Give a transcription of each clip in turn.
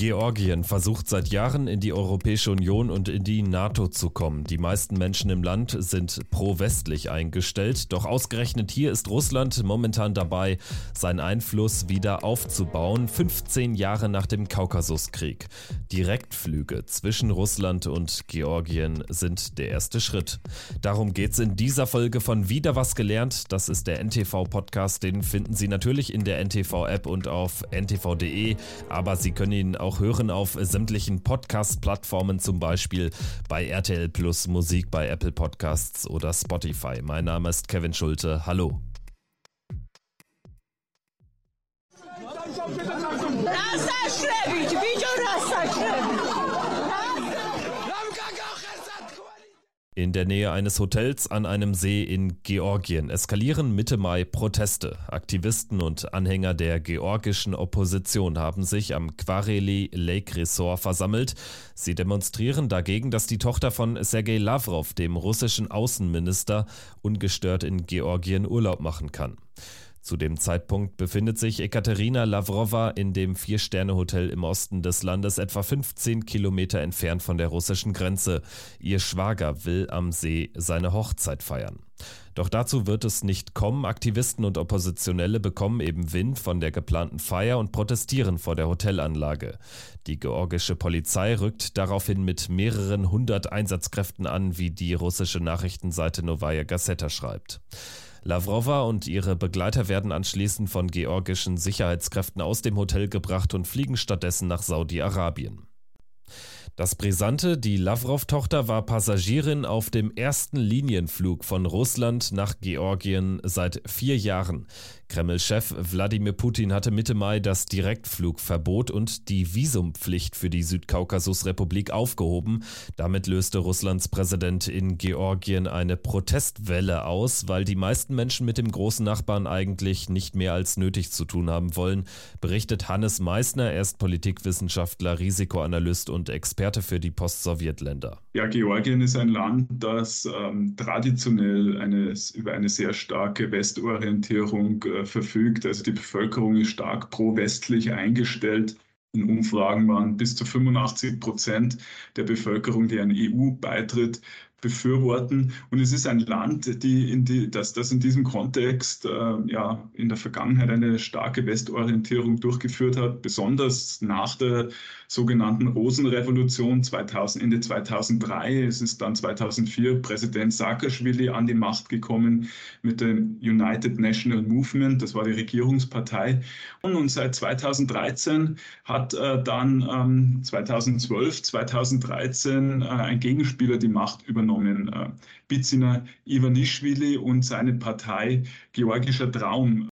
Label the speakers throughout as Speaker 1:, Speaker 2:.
Speaker 1: Georgien versucht seit Jahren in die Europäische Union und in die NATO zu kommen. Die meisten Menschen im Land sind pro-westlich eingestellt, doch ausgerechnet hier ist Russland momentan dabei, seinen Einfluss wieder aufzubauen, 15 Jahre nach dem Kaukasuskrieg. Direktflüge zwischen Russland und Georgien sind der erste Schritt. Darum geht es in dieser Folge von Wieder was gelernt. Das ist der NTV-Podcast, den finden Sie natürlich in der NTV-App und auf ntv.de, aber Sie können ihn auch hören auf sämtlichen Podcast-Plattformen, zum Beispiel bei RTL Plus Musik, bei Apple Podcasts oder Spotify. Mein Name ist Kevin Schulte. Hallo. In der Nähe eines Hotels an einem See in Georgien eskalieren Mitte Mai Proteste. Aktivisten und Anhänger der georgischen Opposition haben sich am Quareli Lake Resort versammelt. Sie demonstrieren dagegen, dass die Tochter von Sergei Lavrov, dem russischen Außenminister, ungestört in Georgien Urlaub machen kann. Zu dem Zeitpunkt befindet sich Ekaterina Lavrova in dem Vier-Sterne-Hotel im Osten des Landes, etwa 15 Kilometer entfernt von der russischen Grenze. Ihr Schwager will am See seine Hochzeit feiern. Doch dazu wird es nicht kommen. Aktivisten und Oppositionelle bekommen eben Wind von der geplanten Feier und protestieren vor der Hotelanlage. Die georgische Polizei rückt daraufhin mit mehreren hundert Einsatzkräften an, wie die russische Nachrichtenseite Novaya Gazeta schreibt. Lavrova und ihre Begleiter werden anschließend von georgischen Sicherheitskräften aus dem Hotel gebracht und fliegen stattdessen nach Saudi-Arabien. Das Brisante, die Lavrov-Tochter war Passagierin auf dem ersten Linienflug von Russland nach Georgien seit vier Jahren. Kreml-Chef Wladimir Putin hatte Mitte Mai das Direktflugverbot und die Visumpflicht für die Südkaukasusrepublik aufgehoben. Damit löste Russlands Präsident in Georgien eine Protestwelle aus, weil die meisten Menschen mit dem großen Nachbarn eigentlich nicht mehr als nötig zu tun haben wollen, berichtet Hannes Meissner, er ist Politikwissenschaftler, Risikoanalyst und Experte für die Post-Sowjetländer.
Speaker 2: Ja, Georgien ist ein Land, das ähm, traditionell eine, über eine sehr starke Westorientierung äh, verfügt. Also die Bevölkerung ist stark pro-westlich eingestellt. In Umfragen waren bis zu 85 Prozent der Bevölkerung, die ein EU-Beitritt befürworten. Und es ist ein Land, die in die, das, das in diesem Kontext äh, ja, in der Vergangenheit eine starke Westorientierung durchgeführt hat, besonders nach der sogenannten Rosenrevolution 2000, Ende 2003. Es ist dann 2004 Präsident Saakashvili an die Macht gekommen mit dem United National Movement, das war die Regierungspartei. Und seit 2013 hat äh, dann ähm, 2012, 2013 äh, ein Gegenspieler die Macht übernommen. Äh, Bizina Ivanischvili und seine Partei Georgischer Traum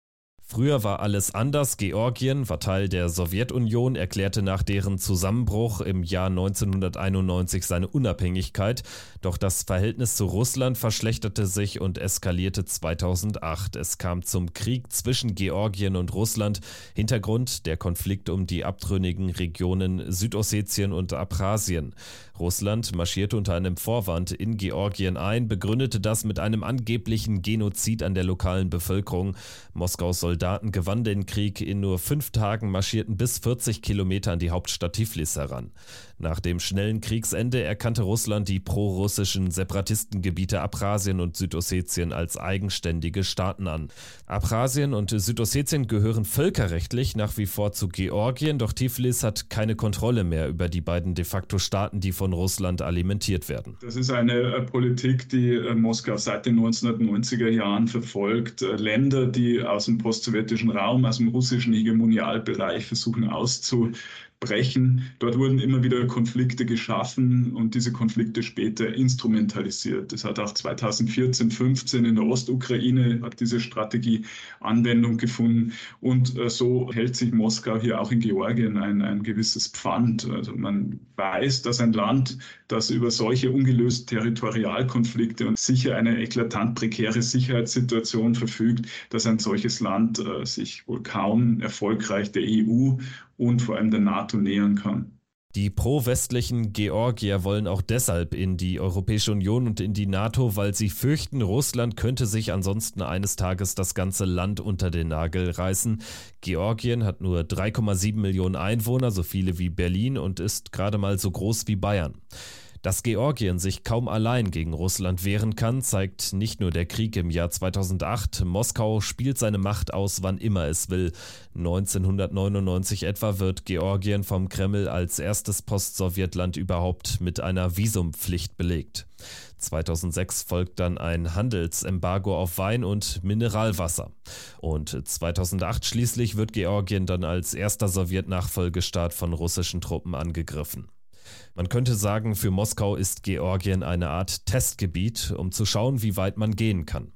Speaker 1: Früher war alles anders. Georgien war Teil der Sowjetunion, erklärte nach deren Zusammenbruch im Jahr 1991 seine Unabhängigkeit. Doch das Verhältnis zu Russland verschlechterte sich und eskalierte 2008. Es kam zum Krieg zwischen Georgien und Russland. Hintergrund der Konflikt um die abtrünnigen Regionen Südossetien und Abchasien. Russland marschierte unter einem Vorwand in Georgien ein, begründete das mit einem angeblichen Genozid an der lokalen Bevölkerung. Moskaus Soldaten gewannen den Krieg. In nur fünf Tagen marschierten bis 40 Kilometer an die Hauptstadt Tiflis heran. Nach dem schnellen Kriegsende erkannte Russland die prorussischen Separatistengebiete Abchasien und Südossetien als eigenständige Staaten an. Abchasien und Südossetien gehören völkerrechtlich nach wie vor zu Georgien, doch Tiflis hat keine Kontrolle mehr über die beiden de facto Staaten, die von Russland alimentiert werden.
Speaker 2: Das ist eine äh, Politik, die äh, Moskau seit den 1990er Jahren verfolgt. Äh, Länder, die aus dem Post sowjetischen Raum, aus dem russischen Hegemonialbereich versuchen auszubrechen brechen. Dort wurden immer wieder Konflikte geschaffen und diese Konflikte später instrumentalisiert. Das hat auch 2014, 15 in der Ostukraine hat diese Strategie Anwendung gefunden und äh, so hält sich Moskau hier auch in Georgien ein, ein gewisses Pfand. Also man weiß, dass ein Land, das über solche ungelösten Territorialkonflikte und sicher eine eklatant prekäre Sicherheitssituation verfügt, dass ein solches Land äh, sich wohl kaum erfolgreich der EU und vor allem der NATO nähern kann.
Speaker 1: Die pro-westlichen Georgier wollen auch deshalb in die Europäische Union und in die NATO, weil sie fürchten, Russland könnte sich ansonsten eines Tages das ganze Land unter den Nagel reißen. Georgien hat nur 3,7 Millionen Einwohner, so viele wie Berlin und ist gerade mal so groß wie Bayern. Dass Georgien sich kaum allein gegen Russland wehren kann, zeigt nicht nur der Krieg im Jahr 2008. Moskau spielt seine Macht aus, wann immer es will. 1999 etwa wird Georgien vom Kreml als erstes Post-Sowjetland überhaupt mit einer Visumpflicht belegt. 2006 folgt dann ein Handelsembargo auf Wein und Mineralwasser. Und 2008 schließlich wird Georgien dann als erster Sowjetnachfolgestaat von russischen Truppen angegriffen. Man könnte sagen, für Moskau ist Georgien eine Art Testgebiet, um zu schauen, wie weit man gehen kann.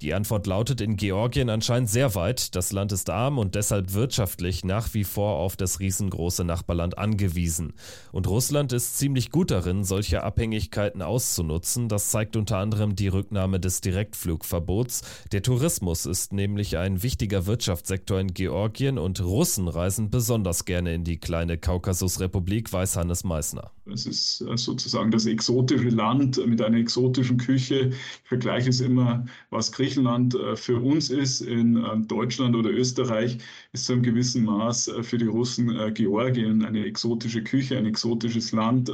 Speaker 1: Die Antwort lautet in Georgien anscheinend sehr weit. Das Land ist arm und deshalb wirtschaftlich nach wie vor auf das riesengroße Nachbarland angewiesen. Und Russland ist ziemlich gut darin, solche Abhängigkeiten auszunutzen. Das zeigt unter anderem die Rücknahme des Direktflugverbots. Der Tourismus ist nämlich ein wichtiger Wirtschaftssektor in Georgien und Russen reisen besonders gerne in die kleine Kaukasusrepublik, weiß Hannes Meissner.
Speaker 2: Es ist äh, sozusagen das exotische Land mit einer exotischen Küche. Ich vergleiche es immer, was Griechenland äh, für uns ist in äh, Deutschland oder Österreich, ist zu einem gewissen Maß für die Russen Georgien eine exotische Küche, ein exotisches Land,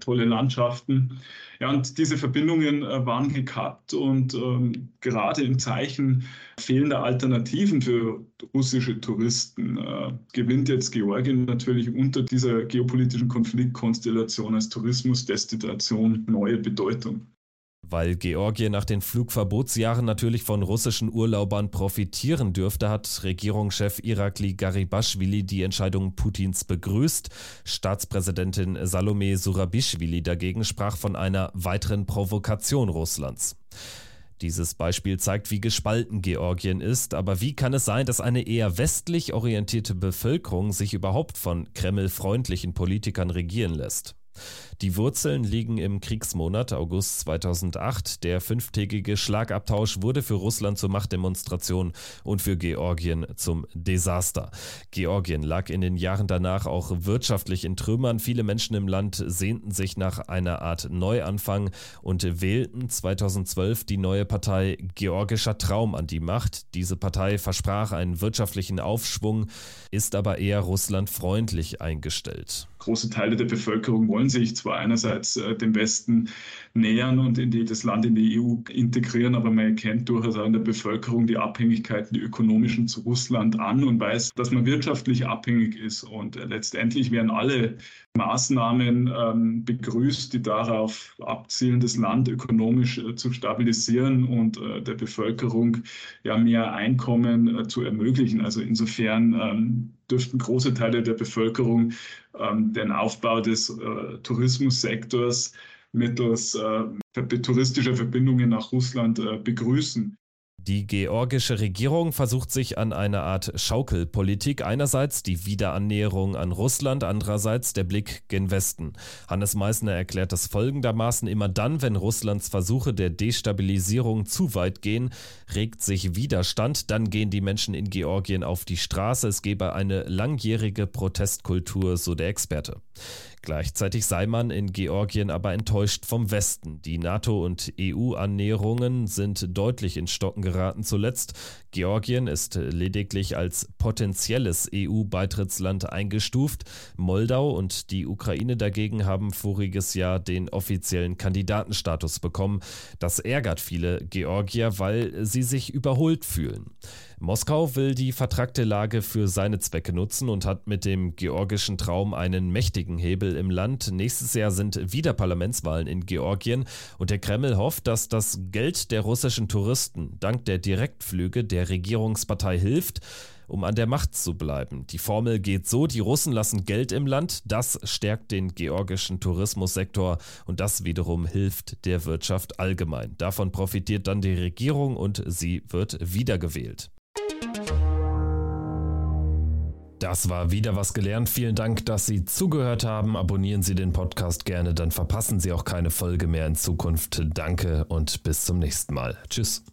Speaker 2: tolle Landschaften. Ja, und diese Verbindungen waren gekappt und ähm, gerade im Zeichen fehlender Alternativen für russische Touristen gewinnt jetzt Georgien natürlich unter dieser geopolitischen Konfliktkonstellation als Tourismusdestination neue Bedeutung.
Speaker 1: Weil Georgien nach den Flugverbotsjahren natürlich von russischen Urlaubern profitieren dürfte, hat Regierungschef Irakli Garibashvili die Entscheidung Putins begrüßt. Staatspräsidentin Salome Surabishvili dagegen sprach von einer weiteren Provokation Russlands. Dieses Beispiel zeigt, wie gespalten Georgien ist, aber wie kann es sein, dass eine eher westlich orientierte Bevölkerung sich überhaupt von Kreml-freundlichen Politikern regieren lässt? Die Wurzeln liegen im Kriegsmonat August 2008. Der fünftägige Schlagabtausch wurde für Russland zur Machtdemonstration und für Georgien zum Desaster. Georgien lag in den Jahren danach auch wirtschaftlich in Trümmern. Viele Menschen im Land sehnten sich nach einer Art Neuanfang und wählten 2012 die neue Partei Georgischer Traum an die Macht. Diese Partei versprach einen wirtschaftlichen Aufschwung, ist aber eher russlandfreundlich eingestellt.
Speaker 2: Große Teile der Bevölkerung wollen sich zwar einerseits äh, dem Westen nähern und in die, das Land in die EU integrieren, aber man erkennt durchaus auch in der Bevölkerung die Abhängigkeiten, die ökonomischen zu Russland an und weiß, dass man wirtschaftlich abhängig ist. Und äh, letztendlich werden alle Maßnahmen ähm, begrüßt, die darauf abzielen, das Land ökonomisch äh, zu stabilisieren und äh, der Bevölkerung ja mehr Einkommen äh, zu ermöglichen. Also insofern ähm, dürften große Teile der Bevölkerung ähm, den Aufbau des äh, Tourismussektors mittels äh, touristischer Verbindungen nach Russland äh, begrüßen.
Speaker 1: Die georgische Regierung versucht sich an eine Art Schaukelpolitik. Einerseits die Wiederannäherung an Russland, andererseits der Blick gen Westen. Hannes Meissner erklärt das folgendermaßen: Immer dann, wenn Russlands Versuche der Destabilisierung zu weit gehen, regt sich Widerstand. Dann gehen die Menschen in Georgien auf die Straße. Es gebe eine langjährige Protestkultur, so der Experte. Gleichzeitig sei man in Georgien aber enttäuscht vom Westen. Die NATO- und EU-Annäherungen sind deutlich in Stocken geraten zuletzt. Georgien ist lediglich als potenzielles EU-Beitrittsland eingestuft. Moldau und die Ukraine dagegen haben voriges Jahr den offiziellen Kandidatenstatus bekommen. Das ärgert viele Georgier, weil sie sich überholt fühlen. Moskau will die vertrackte Lage für seine Zwecke nutzen und hat mit dem georgischen Traum einen mächtigen Hebel im Land. Nächstes Jahr sind wieder Parlamentswahlen in Georgien und der Kreml hofft, dass das Geld der russischen Touristen dank der Direktflüge der Regierungspartei hilft, um an der Macht zu bleiben. Die Formel geht so, die Russen lassen Geld im Land, das stärkt den georgischen Tourismussektor und das wiederum hilft der Wirtschaft allgemein. Davon profitiert dann die Regierung und sie wird wiedergewählt. Das war wieder was gelernt. Vielen Dank, dass Sie zugehört haben. Abonnieren Sie den Podcast gerne, dann verpassen Sie auch keine Folge mehr in Zukunft. Danke und bis zum nächsten Mal. Tschüss.